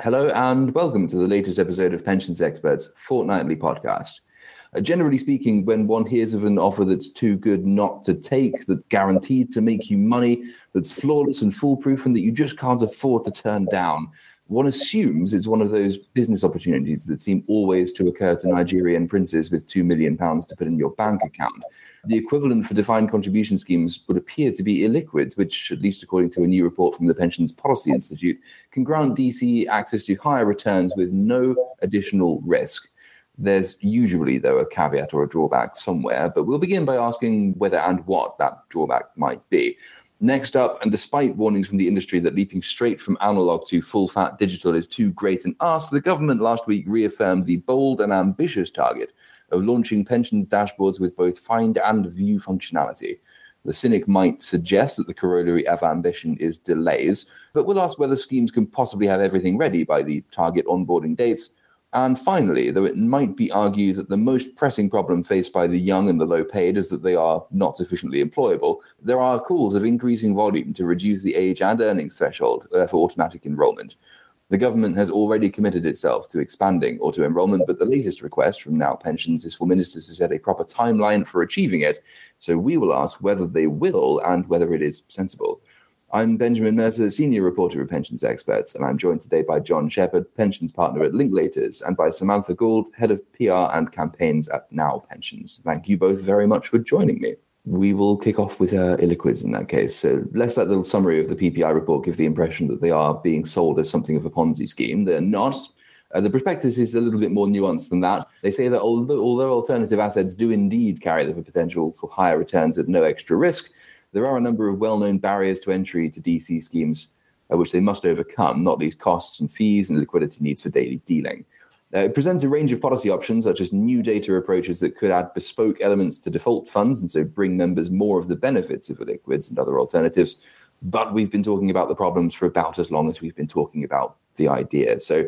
Hello and welcome to the latest episode of Pensions Experts Fortnightly Podcast. Uh, generally speaking, when one hears of an offer that's too good not to take, that's guaranteed to make you money, that's flawless and foolproof, and that you just can't afford to turn down, one assumes it's one of those business opportunities that seem always to occur to Nigerian princes with two million pounds to put in your bank account the equivalent for defined contribution schemes would appear to be illiquids, which, at least according to a new report from the Pensions Policy Institute, can grant DC access to higher returns with no additional risk. There's usually, though, a caveat or a drawback somewhere, but we'll begin by asking whether and what that drawback might be. Next up, and despite warnings from the industry that leaping straight from analog to full fat digital is too great an ask, the government last week reaffirmed the bold and ambitious target of launching pensions dashboards with both find and view functionality. The cynic might suggest that the corollary of ambition is delays, but we'll ask whether schemes can possibly have everything ready by the target onboarding dates. And finally, though it might be argued that the most pressing problem faced by the young and the low paid is that they are not sufficiently employable, there are calls of increasing volume to reduce the age and earnings threshold uh, for automatic enrolment. The government has already committed itself to expanding auto enrollment, but the latest request from Now Pensions is for ministers to set a proper timeline for achieving it. So we will ask whether they will and whether it is sensible. I'm Benjamin Mercer, senior reporter of Pensions Experts, and I'm joined today by John Shepherd, pensions partner at Linklaters, and by Samantha Gould, head of PR and campaigns at Now Pensions. Thank you both very much for joining me we will kick off with uh, illiquids in that case. So let's let the summary of the PPI report give the impression that they are being sold as something of a Ponzi scheme. They're not. Uh, the prospectus is a little bit more nuanced than that. They say that although, although alternative assets do indeed carry the potential for higher returns at no extra risk, there are a number of well known barriers to entry to DC schemes uh, which they must overcome, not least costs and fees and liquidity needs for daily dealing. Uh, it presents a range of policy options, such as new data approaches that could add bespoke elements to default funds and so bring members more of the benefits of illiquids and other alternatives. But we've been talking about the problems for about as long as we've been talking about the idea. So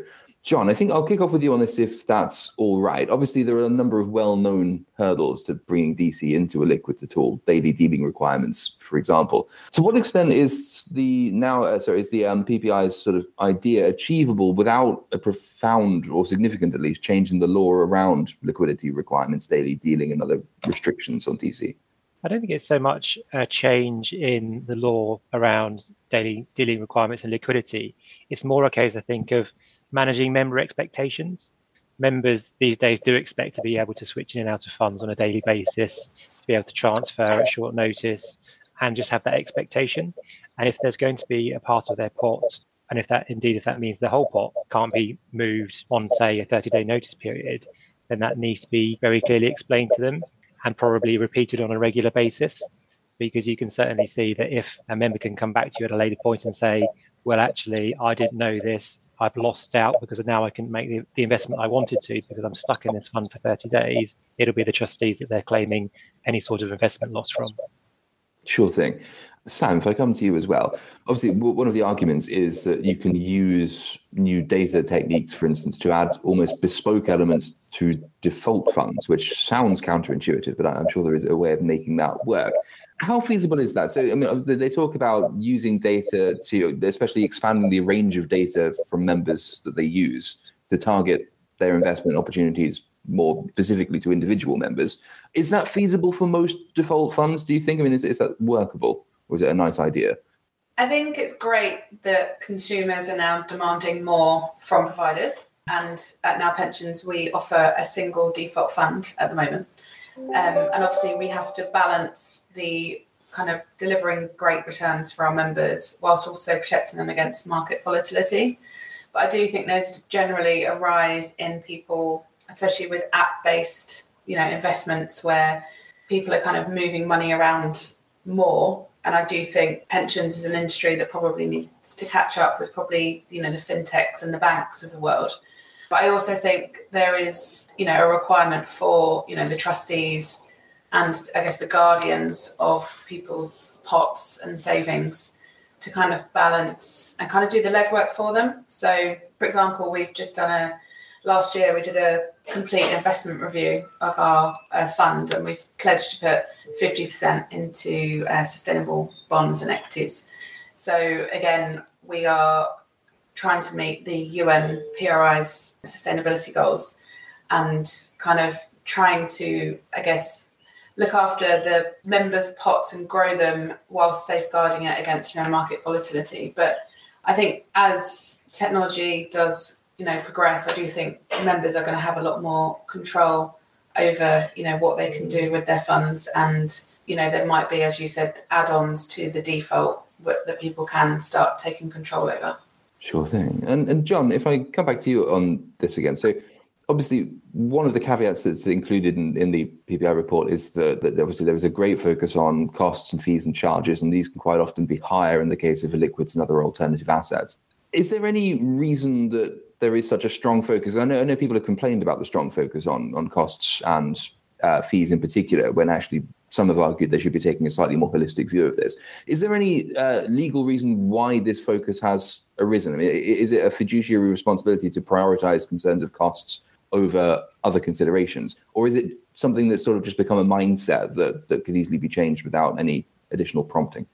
John, I think I'll kick off with you on this if that's all right. Obviously, there are a number of well known hurdles to bringing DC into illiquids at all, daily dealing requirements, for example. To what extent is the now, uh, sorry, is the um, PPI's sort of idea achievable without a profound or significant, at least, change in the law around liquidity requirements, daily dealing, and other restrictions on DC? I don't think it's so much a change in the law around daily dealing requirements and liquidity. It's more a case, I think, of managing member expectations. Members these days do expect to be able to switch in and out of funds on a daily basis, to be able to transfer at short notice, and just have that expectation. And if there's going to be a part of their pot, and if that indeed if that means the whole pot can't be moved on, say, a 30-day notice period, then that needs to be very clearly explained to them and probably repeated on a regular basis. Because you can certainly see that if a member can come back to you at a later point and say, well, actually, I didn't know this. I've lost out because now I can make the, the investment I wanted to because I'm stuck in this fund for 30 days. It'll be the trustees that they're claiming any sort of investment loss from. Sure thing. Sam, if I come to you as well, obviously one of the arguments is that you can use new data techniques, for instance, to add almost bespoke elements to default funds, which sounds counterintuitive, but I'm sure there is a way of making that work. How feasible is that? So, I mean, they talk about using data to, especially expanding the range of data from members that they use to target their investment opportunities more specifically to individual members. Is that feasible for most default funds? Do you think? I mean, is, is that workable, is it a nice idea? I think it's great that consumers are now demanding more from providers. And at Now Pensions, we offer a single default fund at the moment. Um, and obviously, we have to balance the kind of delivering great returns for our members whilst also protecting them against market volatility. But I do think there's generally a rise in people, especially with app-based, you know, investments where people are kind of moving money around more. And I do think pensions is an industry that probably needs to catch up with probably, you know, the fintechs and the banks of the world but I also think there is, you know, a requirement for, you know, the trustees and I guess the guardians of people's pots and savings to kind of balance and kind of do the legwork for them. So, for example, we've just done a last year we did a complete investment review of our uh, fund and we've pledged to put 50% into uh, sustainable bonds and equities. So again, we are trying to meet the UN PRI's sustainability goals and kind of trying to, I guess, look after the members' pots and grow them whilst safeguarding it against you know market volatility. But I think as technology does you know progress, I do think members are going to have a lot more control over you know what they can do with their funds, and you know there might be, as you said, add-ons to the default that people can start taking control over. Sure thing. And and John, if I come back to you on this again, so obviously one of the caveats that's included in, in the PPI report is that, that obviously there was a great focus on costs and fees and charges, and these can quite often be higher in the case of illiquids and other alternative assets. Is there any reason that there is such a strong focus? I know, I know people have complained about the strong focus on on costs and uh, fees in particular, when actually some have argued they should be taking a slightly more holistic view of this. Is there any uh, legal reason why this focus has arisen? I mean, is it a fiduciary responsibility to prioritize concerns of costs over other considerations, or is it something that's sort of just become a mindset that that could easily be changed without any additional prompting?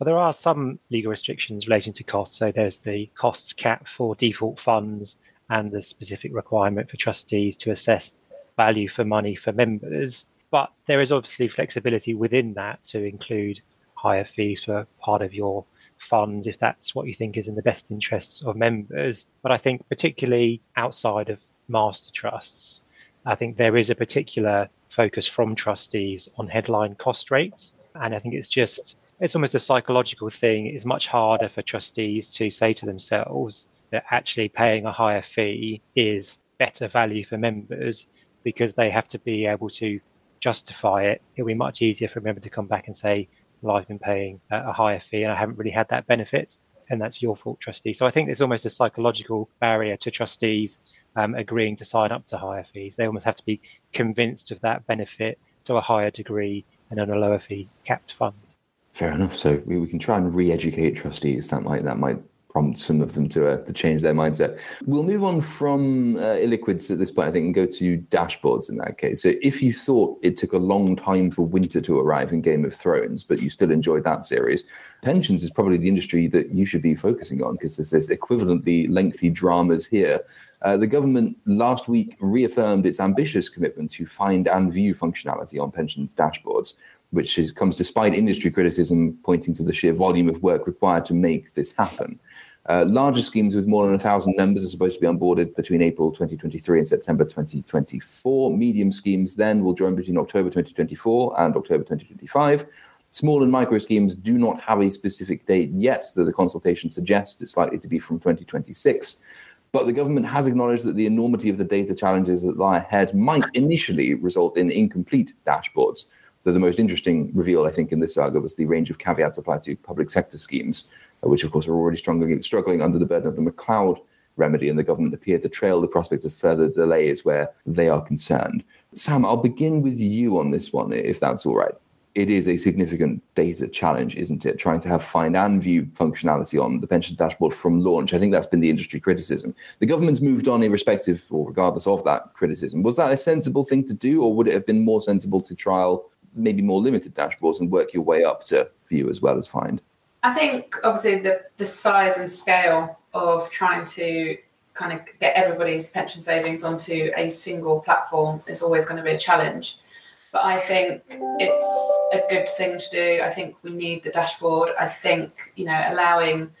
Well, there are some legal restrictions relating to costs. So there's the costs cap for default funds and the specific requirement for trustees to assess value for money for members. But there is obviously flexibility within that to include higher fees for part of your fund if that's what you think is in the best interests of members. But I think, particularly outside of master trusts, I think there is a particular focus from trustees on headline cost rates. And I think it's just, it's almost a psychological thing. It's much harder for trustees to say to themselves that actually paying a higher fee is better value for members because they have to be able to justify it. It'll be much easier for a member to come back and say, well, I've been paying a higher fee and I haven't really had that benefit. And that's your fault, trustee. So I think there's almost a psychological barrier to trustees um, agreeing to sign up to higher fees. They almost have to be convinced of that benefit to a higher degree and on a lower fee capped fund. Fair enough. So we, we can try and re-educate trustees. That might that might prompt some of them to uh, to change their mindset. We'll move on from uh, illiquids at this point, I think, and go to dashboards in that case. So if you thought it took a long time for winter to arrive in Game of Thrones, but you still enjoyed that series, pensions is probably the industry that you should be focusing on because there's this equivalently lengthy dramas here. Uh, the government last week reaffirmed its ambitious commitment to find and view functionality on pensions dashboards, which is, comes despite industry criticism pointing to the sheer volume of work required to make this happen. Uh, larger schemes with more than 1,000 members are supposed to be onboarded between April 2023 and September 2024. Medium schemes then will join between October 2024 and October 2025. Small and micro schemes do not have a specific date yet, though the consultation suggests it's likely to be from 2026. But the government has acknowledged that the enormity of the data challenges that lie ahead might initially result in incomplete dashboards. Though the most interesting reveal, I think, in this saga was the range of caveats applied to public sector schemes, uh, which, of course, are already struggling, struggling under the burden of the McCloud remedy, and the government appeared to trail the prospect of further delays where they are concerned. Sam, I'll begin with you on this one, if that's all right it is a significant data challenge, isn't it? Trying to have find and view functionality on the pensions dashboard from launch. I think that's been the industry criticism. The government's moved on irrespective or regardless of that criticism. Was that a sensible thing to do, or would it have been more sensible to trial maybe more limited dashboards and work your way up to view as well as find? I think obviously the, the size and scale of trying to kind of get everybody's pension savings onto a single platform is always going to be a challenge. But I think it's a good thing to do. I think we need the dashboard. I think, you know, allowing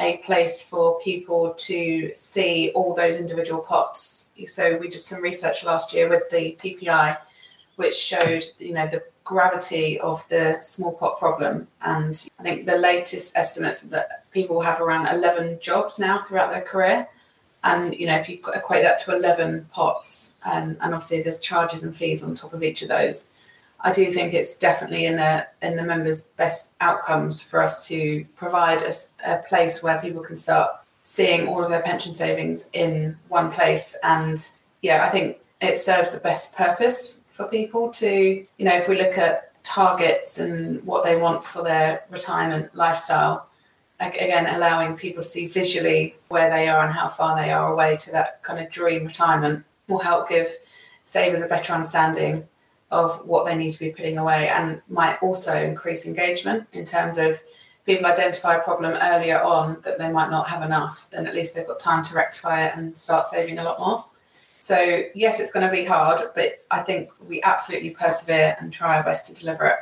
a place for people to see all those individual pots. So we did some research last year with the PPI, which showed, you know, the gravity of the small pot problem. And I think the latest estimates that people have around 11 jobs now throughout their career. And you know, if you equate that to 11 pots, um, and obviously there's charges and fees on top of each of those, I do think it's definitely in the in the members' best outcomes for us to provide a, a place where people can start seeing all of their pension savings in one place. And yeah, I think it serves the best purpose for people to, you know, if we look at targets and what they want for their retirement lifestyle, again allowing people to see visually where they are and how far they are away to that kind of dream retirement will help give savers a better understanding of what they need to be putting away and might also increase engagement in terms of people identify a problem earlier on that they might not have enough, then at least they've got time to rectify it and start saving a lot more. So, yes, it's going to be hard, but I think we absolutely persevere and try our best to deliver it.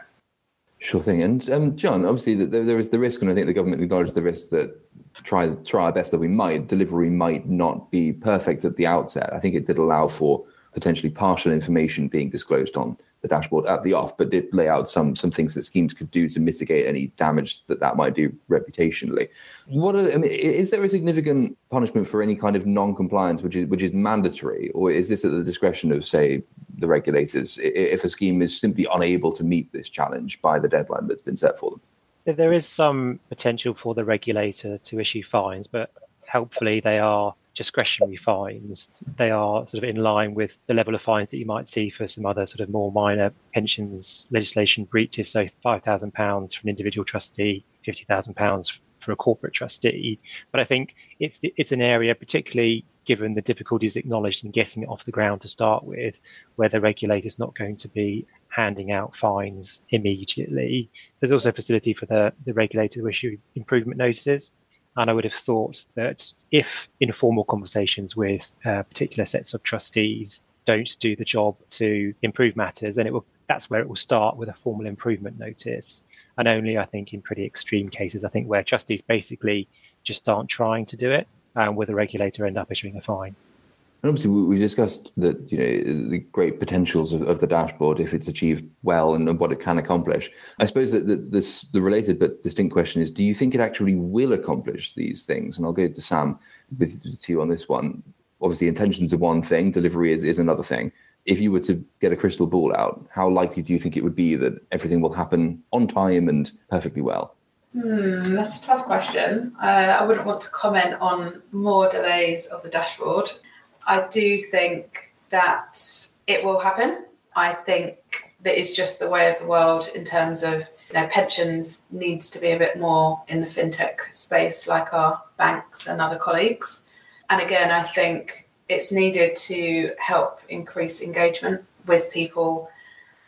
Sure thing. And um, John, obviously, there, there is the risk, and I think the government acknowledged the risk that try try our best that we might delivery might not be perfect at the outset. I think it did allow for potentially partial information being disclosed on the dashboard at the off, but did lay out some some things that schemes could do to mitigate any damage that that might do reputationally. What are, I mean, is there a significant punishment for any kind of non-compliance, which is which is mandatory, or is this at the discretion of, say, the regulators if a scheme is simply unable to meet this challenge by the deadline that's been set for them? There is some potential for the regulator to issue fines, but helpfully they are discretionary fines. They are sort of in line with the level of fines that you might see for some other sort of more minor pensions legislation breaches. So £5,000 for an individual trustee, £50,000 for a corporate trustee. But I think it's it's an area, particularly given the difficulties acknowledged in getting it off the ground to start with, where the regulator's not going to be handing out fines immediately. There's also a facility for the, the regulator to issue improvement notices. And I would have thought that if informal conversations with uh, particular sets of trustees don't do the job to improve matters, then it will that's where it will start with a formal improvement notice. And only I think in pretty extreme cases, I think where trustees basically just aren't trying to do it, um, with a regulator end up issuing a fine. And obviously, we discussed that you know the great potentials of, of the dashboard if it's achieved well and, and what it can accomplish. I suppose that the, this the related but distinct question is: Do you think it actually will accomplish these things? And I'll go to Sam with, with you on this one. Obviously, intentions are one thing; delivery is is another thing. If you were to get a crystal ball out, how likely do you think it would be that everything will happen on time and perfectly well? Hmm, that's a tough question. Uh, I wouldn't want to comment on more delays of the dashboard. I do think that it will happen. I think that is just the way of the world in terms of you know pensions needs to be a bit more in the fintech space like our banks and other colleagues. And again, I think it's needed to help increase engagement with people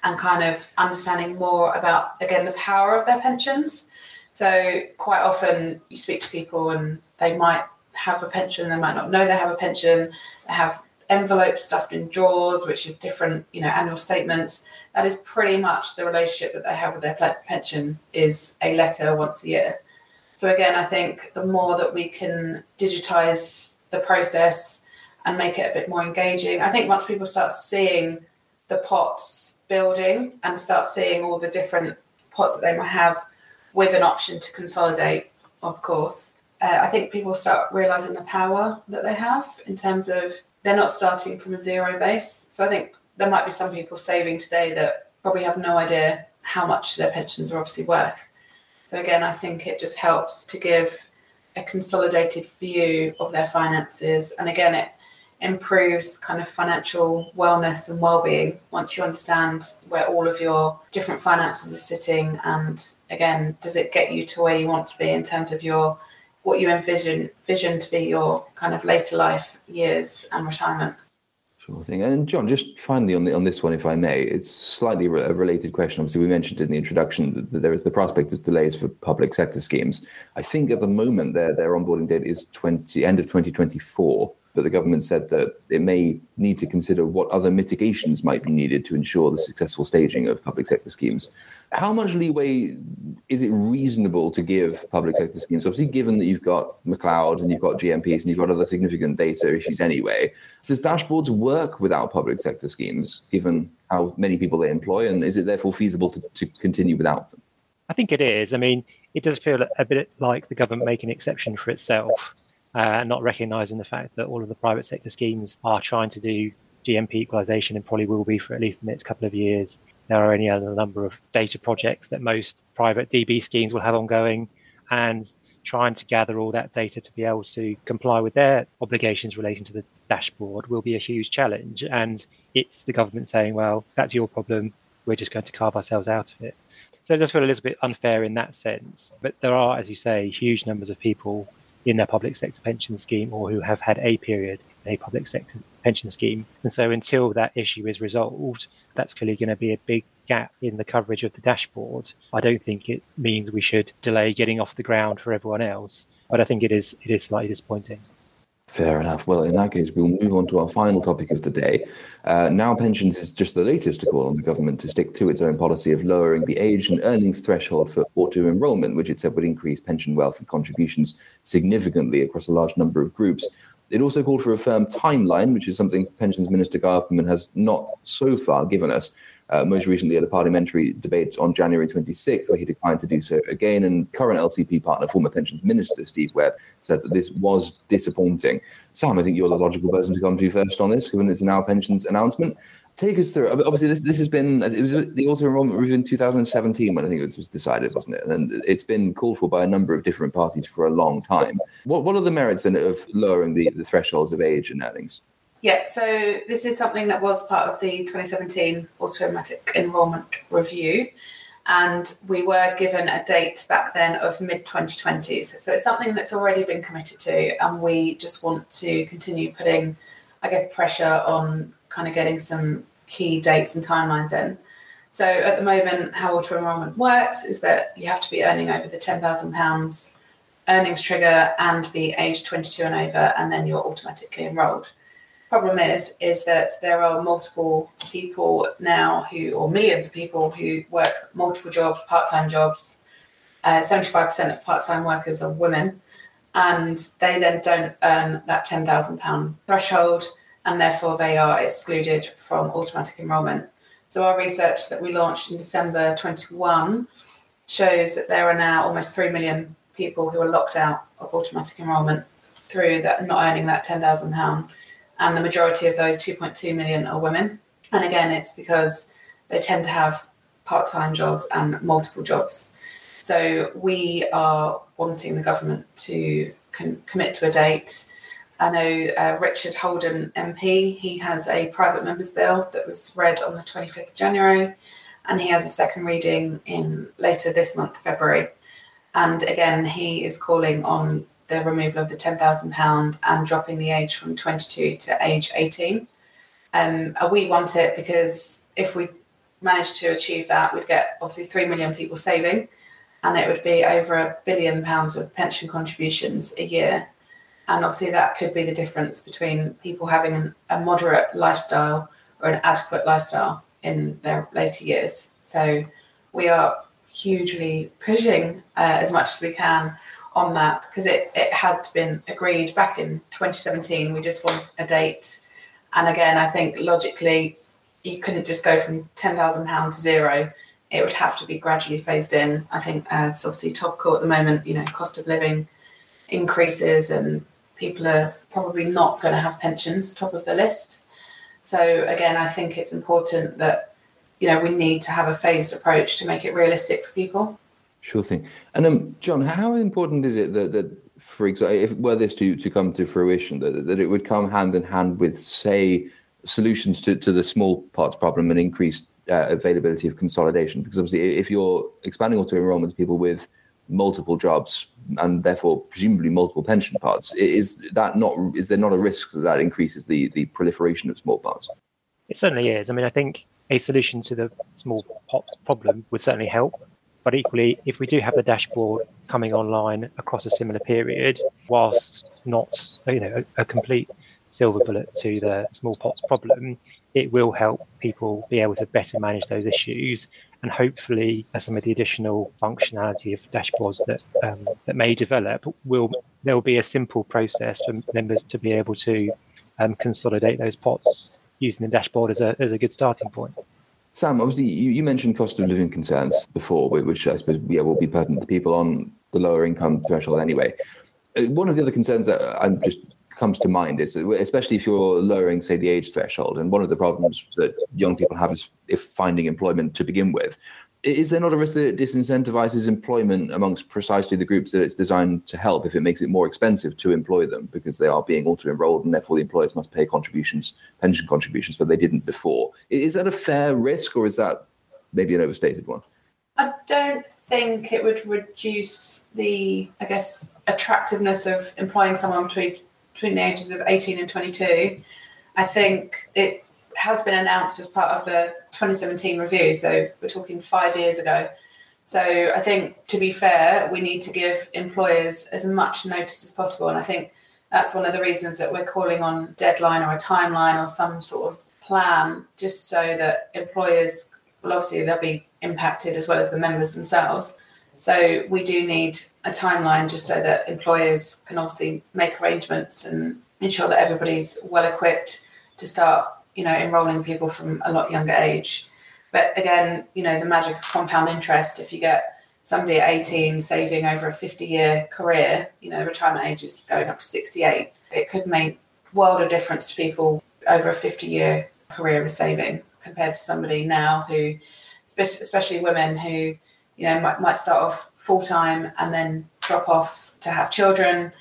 and kind of understanding more about again the power of their pensions. So quite often you speak to people and they might have a pension, they might not know they have a pension, they have envelopes stuffed in drawers, which is different, you know, annual statements. That is pretty much the relationship that they have with their pension is a letter once a year. So again, I think the more that we can digitize the process and make it a bit more engaging, I think once people start seeing the pots building and start seeing all the different pots that they might have with an option to consolidate, of course, uh, I think people start realizing the power that they have in terms of they're not starting from a zero base. So I think there might be some people saving today that probably have no idea how much their pensions are obviously worth. So again, I think it just helps to give a consolidated view of their finances. And again, it improves kind of financial wellness and well-being once you understand where all of your different finances are sitting and again does it get you to where you want to be in terms of your what you envision vision to be your kind of later life years and retirement. Sure thing. And John, just finally on the, on this one, if I may, it's slightly a related question. Obviously, we mentioned in the introduction that, that there is the prospect of delays for public sector schemes. I think at the moment their their onboarding date is 20 end of 2024 but the government said that it may need to consider what other mitigations might be needed to ensure the successful staging of public sector schemes. How much leeway is it reasonable to give public sector schemes? Obviously, given that you've got McCloud and you've got GMPs and you've got other significant data issues anyway, does dashboards work without public sector schemes, given how many people they employ? And is it therefore feasible to, to continue without them? I think it is. I mean, it does feel a bit like the government making an exception for itself uh, not recognizing the fact that all of the private sector schemes are trying to do GMP equalization and probably will be for at least the next couple of years. There are only a number of data projects that most private DB schemes will have ongoing, and trying to gather all that data to be able to comply with their obligations relating to the dashboard will be a huge challenge. And it's the government saying, well, that's your problem. We're just going to carve ourselves out of it. So it does feel a little bit unfair in that sense. But there are, as you say, huge numbers of people in their public sector pension scheme or who have had a period in a public sector pension scheme. And so until that issue is resolved, that's clearly going to be a big gap in the coverage of the dashboard, I don't think it means we should delay getting off the ground for everyone else. But I think it is it is slightly disappointing. Fair enough. Well, in that case, we'll move on to our final topic of the day. Uh, now, pensions is just the latest to call on the government to stick to its own policy of lowering the age and earnings threshold for auto enrolment, which it said would increase pension wealth and contributions significantly across a large number of groups. It also called for a firm timeline, which is something Pensions Minister Guy has not so far given us. Uh, most recently at a parliamentary debate on January 26th, where he declined to do so again. And current LCP partner, former pensions minister Steve Webb, said that this was disappointing. Sam, I think you're the logical person to come to first on this, given it's now pensions announcement. Take us through. Obviously, this, this has been it was the auto enrollment review in 2017 when I think it was decided, wasn't it? And it's been called for by a number of different parties for a long time. What what are the merits then of lowering the, the thresholds of age and earnings? Yeah, so this is something that was part of the 2017 automatic enrolment review. And we were given a date back then of mid 2020s. So it's something that's already been committed to. And we just want to continue putting, I guess, pressure on kind of getting some key dates and timelines in. So at the moment, how auto enrolment works is that you have to be earning over the £10,000 earnings trigger and be aged 22 and over, and then you're automatically enrolled problem is is that there are multiple people now who or millions of people who work multiple jobs part-time jobs. Uh, 75% of part-time workers are women and they then don't earn that £10,000 threshold and therefore they are excluded from automatic enrolment. So our research that we launched in december 21 shows that there are now almost 3 million people who are locked out of automatic enrolment through that not earning that £10,000 and the majority of those 2.2 million are women. And again, it's because they tend to have part time jobs and multiple jobs. So we are wanting the government to con- commit to a date. I know uh, Richard Holden MP, he has a private members bill that was read on the 25th of January, and he has a second reading in later this month, February. And again, he is calling on the removal of the £10,000 and dropping the age from 22 to age 18. Um, we want it because if we manage to achieve that, we'd get obviously 3 million people saving and it would be over a billion pounds of pension contributions a year. And obviously, that could be the difference between people having an, a moderate lifestyle or an adequate lifestyle in their later years. So, we are hugely pushing uh, as much as we can on that because it, it had been agreed back in 2017. We just want a date. And again, I think logically, you couldn't just go from £10,000 to zero. It would have to be gradually phased in. I think uh, it's obviously topical at the moment, you know, cost of living increases and people are probably not going to have pensions top of the list. So again, I think it's important that, you know, we need to have a phased approach to make it realistic for people. Sure thing. And um, John, how important is it that, that for example, if were this to, to come to fruition, that, that it would come hand in hand with, say, solutions to, to the small pots problem and increased uh, availability of consolidation? Because obviously, if you're expanding auto enrollment to people with multiple jobs and therefore presumably multiple pension pots, is that not is there not a risk that that increases the the proliferation of small parts? It certainly is. I mean, I think a solution to the small pots problem would certainly help. But equally, if we do have the dashboard coming online across a similar period, whilst not you know a, a complete silver bullet to the small pots problem, it will help people be able to better manage those issues. And hopefully, some of the additional functionality of dashboards that um, that may develop will there will be a simple process for members to be able to um, consolidate those pots using the dashboard as a as a good starting point. Sam, obviously, you, you mentioned cost of living concerns before, which I suppose yeah, will be pertinent to people on the lower income threshold anyway. Uh, one of the other concerns that I'm just comes to mind is especially if you're lowering, say, the age threshold, and one of the problems that young people have is if finding employment to begin with is there not a risk that it disincentivizes employment amongst precisely the groups that it's designed to help if it makes it more expensive to employ them because they are being auto enrolled and therefore the employers must pay contributions, pension contributions, but they didn't before? Is that a fair risk or is that maybe an overstated one? I don't think it would reduce the, I guess, attractiveness of employing someone between between the ages of 18 and 22. I think it has been announced as part of the 2017 review. So we're talking five years ago. So I think, to be fair, we need to give employers as much notice as possible. And I think that's one of the reasons that we're calling on deadline or a timeline or some sort of plan, just so that employers, well, obviously they'll be impacted as well as the members themselves. So we do need a timeline just so that employers can obviously make arrangements and ensure that everybody's well equipped to start, you know, enrolling people from a lot younger age. But again, you know, the magic of compound interest, if you get somebody at 18 saving over a 50 year career, you know, retirement age is going up to 68, it could make world of difference to people over a 50 year career of saving compared to somebody now who, especially women who, you know, might, might start off full time and then drop off to have children.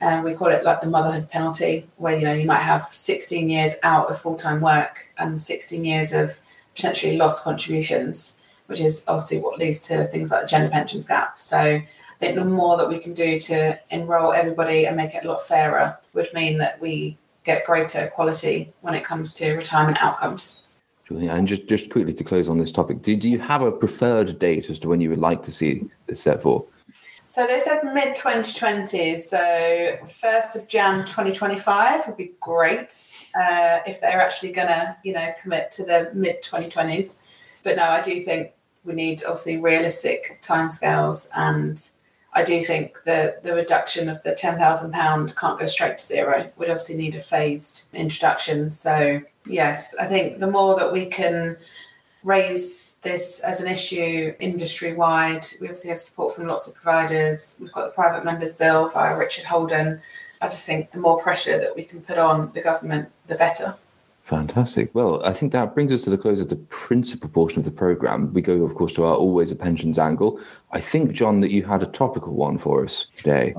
And we call it like the motherhood penalty, where, you know, you might have 16 years out of full time work and 16 years of potentially lost contributions, which is obviously what leads to things like the gender pensions gap. So I think the more that we can do to enrol everybody and make it a lot fairer would mean that we get greater quality when it comes to retirement outcomes. And just, just quickly to close on this topic, do, do you have a preferred date as to when you would like to see this set for? So they said mid 2020s. So 1st of Jan 2025 would be great uh, if they're actually going to, you know, commit to the mid 2020s. But no, I do think we need obviously realistic timescales, and I do think that the reduction of the ten thousand pound can't go straight to zero. We'd obviously need a phased introduction. So yes, I think the more that we can raise this as an issue industry wide. We obviously have support from lots of providers. We've got the private members bill via Richard Holden. I just think the more pressure that we can put on the government, the better. Fantastic. Well, I think that brings us to the close of the principal portion of the program. We go, of course, to our always a pensions angle. I think, John, that you had a topical one for us today.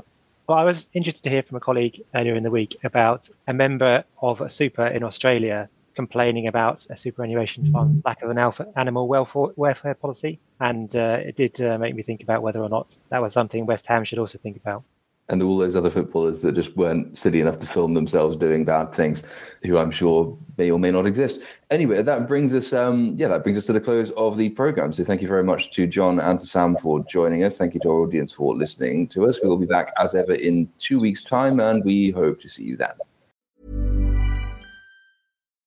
Well, I was interested to hear from a colleague earlier in the week about a member of a super in Australia complaining about a superannuation fund's lack of an alpha animal welfare, welfare policy. And uh, it did uh, make me think about whether or not that was something West Ham should also think about. And all those other footballers that just weren't silly enough to film themselves doing bad things, who I'm sure may or may not exist. Anyway, that brings us, um, yeah, that brings us to the close of the program. So thank you very much to John and to Sam for joining us. Thank you to our audience for listening to us. We will be back as ever in two weeks' time, and we hope to see you then.